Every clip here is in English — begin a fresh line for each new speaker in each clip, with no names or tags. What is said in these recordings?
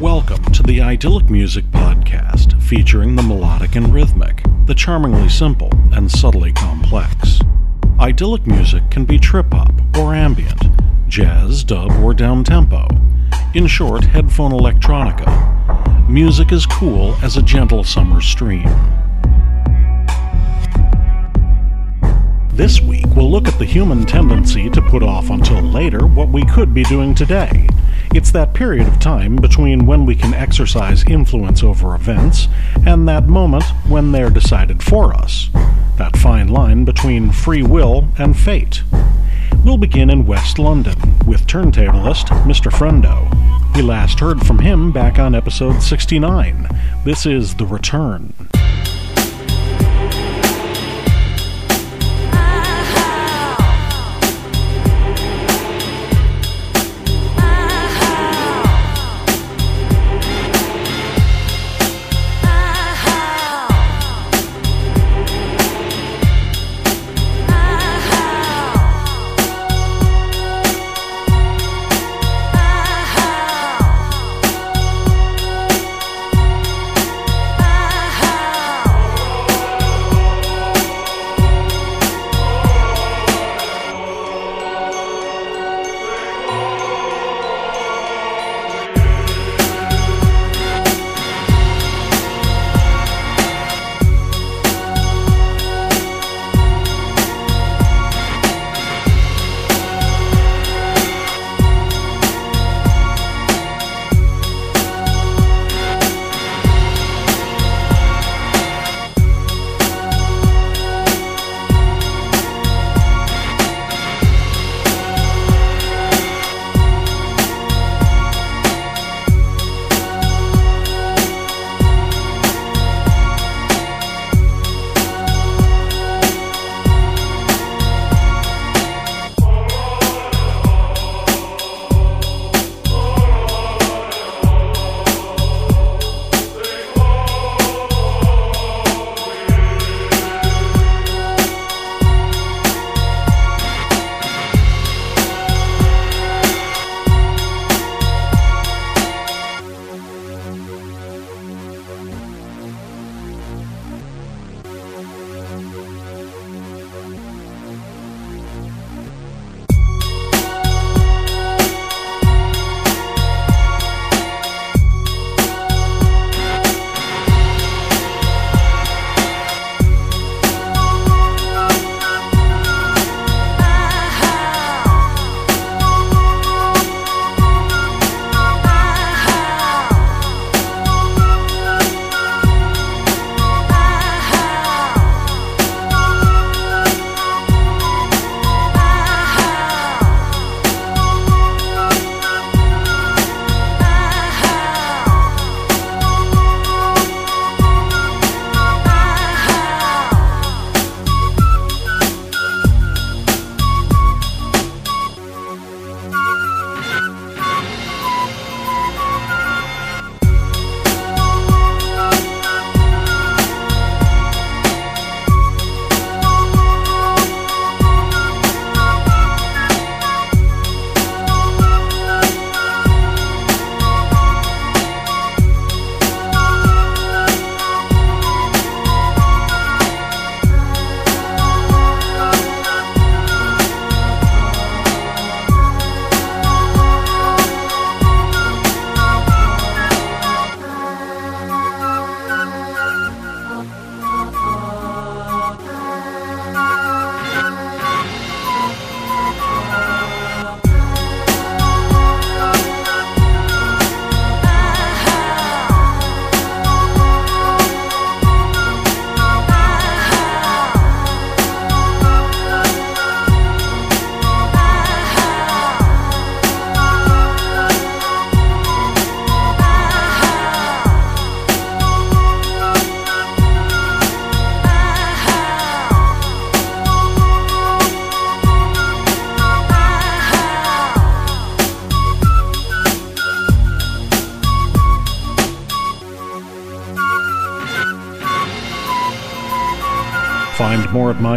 Welcome to the Idyllic Music Podcast, featuring the melodic and rhythmic, the charmingly simple and subtly complex. Idyllic music can be trip hop or ambient, jazz, dub, or down tempo. In short, headphone electronica. Music is cool as a gentle summer stream. This week, we'll look at the human tendency to put off until later what we could be doing today. It's that period of time between when we can exercise influence over events and that moment when they're decided for us. That fine line between free will and fate. We'll begin in West London with turntablist Mr. Frendo. We last heard from him back on episode 69. This is The Return.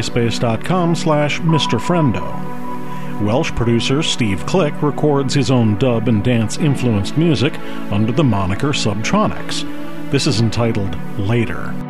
myspace.com slash. Welsh producer Steve Click records his own dub and dance influenced music under the moniker Subtronics. This is entitled Later.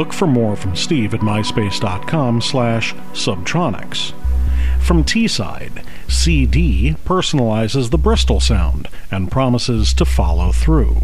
Look for more from Steve at myspace.com slash subtronics. From Teesside, CD personalizes the Bristol sound and promises to follow through.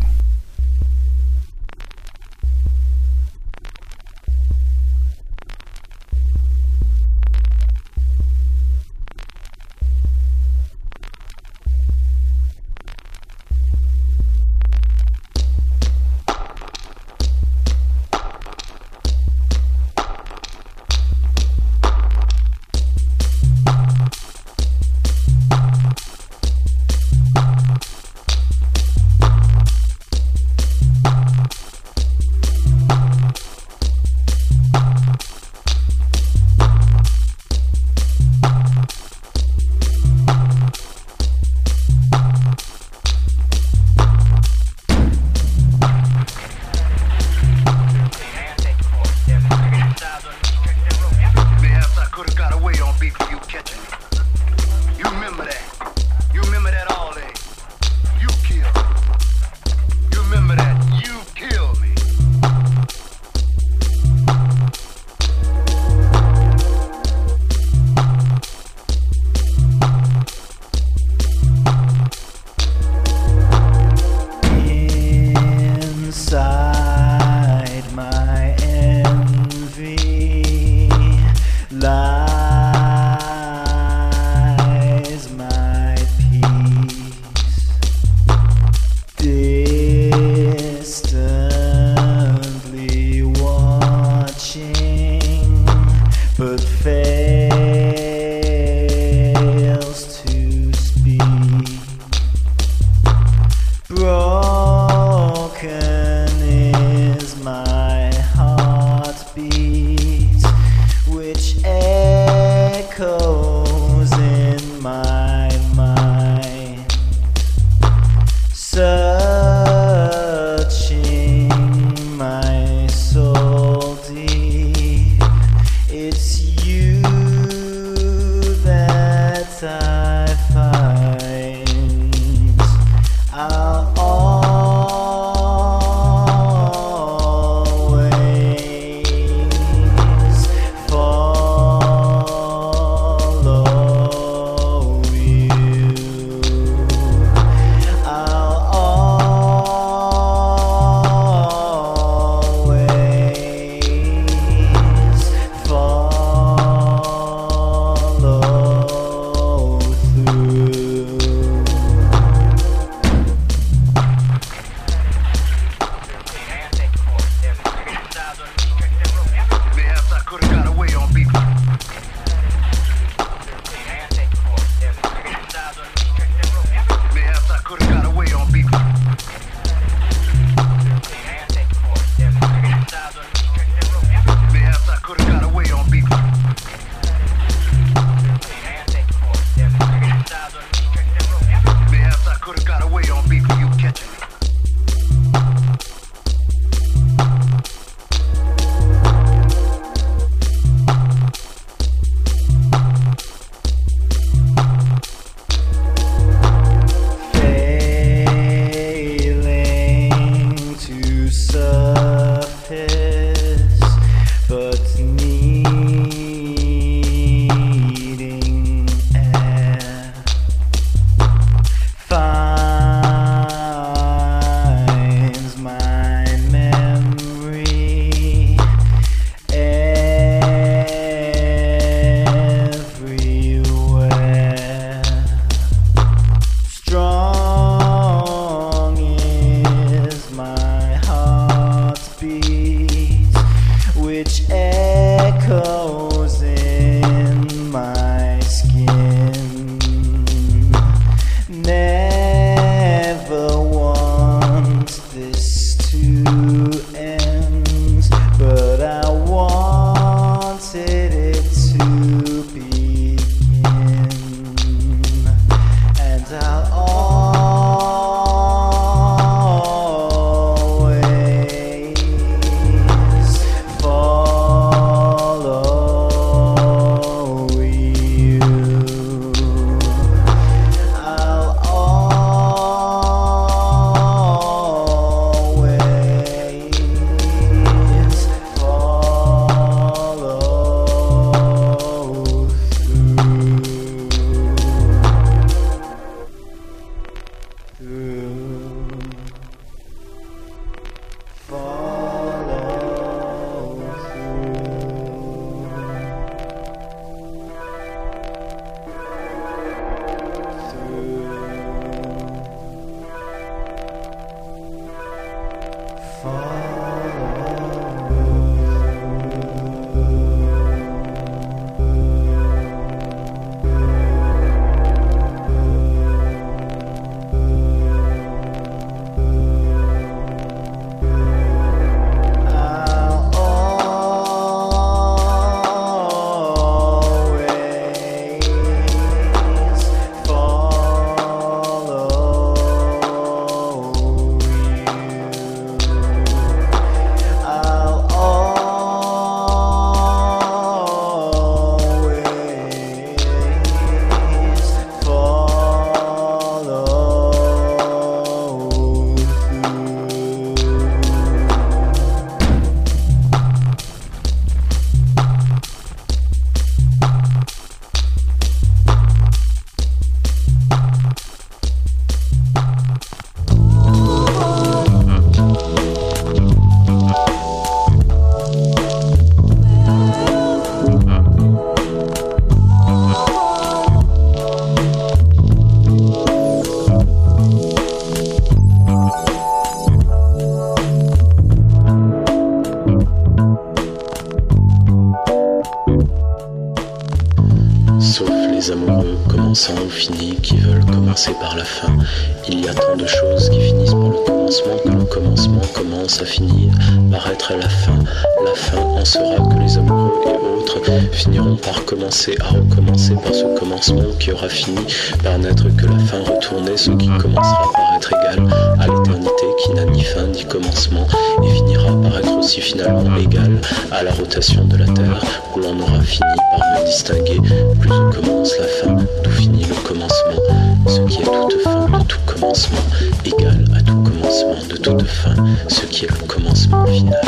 À recommencer par ce commencement qui aura fini par n'être que la fin retournée, ce qui commencera par être égal à l'éternité qui n'a ni fin ni commencement et finira par être aussi finalement égal à la rotation de la Terre où l'on aura fini par ne distinguer. Plus où commence la fin, d'où finit le commencement, ce qui est toute fin de tout commencement, égal à tout commencement de toute fin, ce qui est le commencement final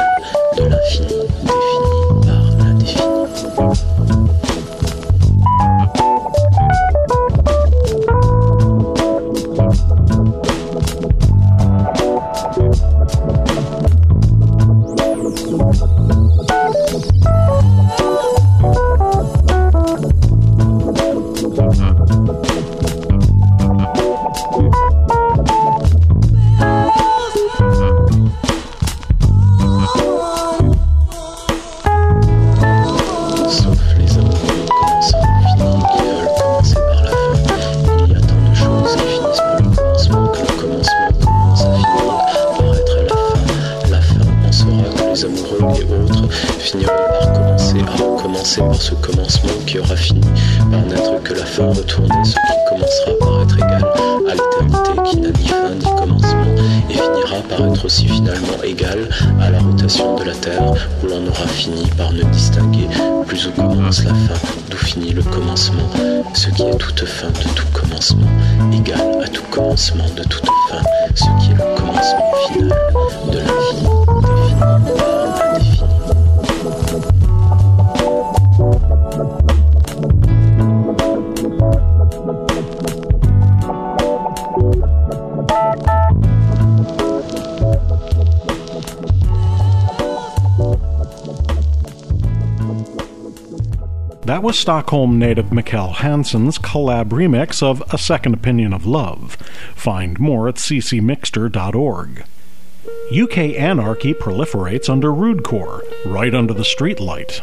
de l'infini défini par l'indéfini.
toute fin de tout commencement égale à tout commencement de toute was Stockholm native Mikkel Hansen's collab remix of A Second Opinion of Love. Find more at ccmixter.org. UK anarchy proliferates under Rudecore, right under the streetlight.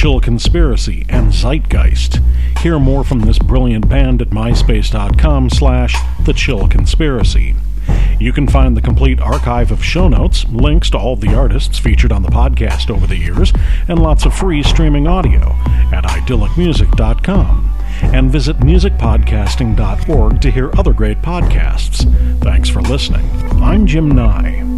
Chill Conspiracy and Zeitgeist. Hear more from this brilliant band at myspace.com slash The Chill Conspiracy. You can find the complete archive of show notes, links to all the artists featured on the podcast over the years, and lots of free streaming audio at idyllicmusic.com. And visit musicpodcasting.org to hear other great podcasts. Thanks for listening. I'm Jim Nye.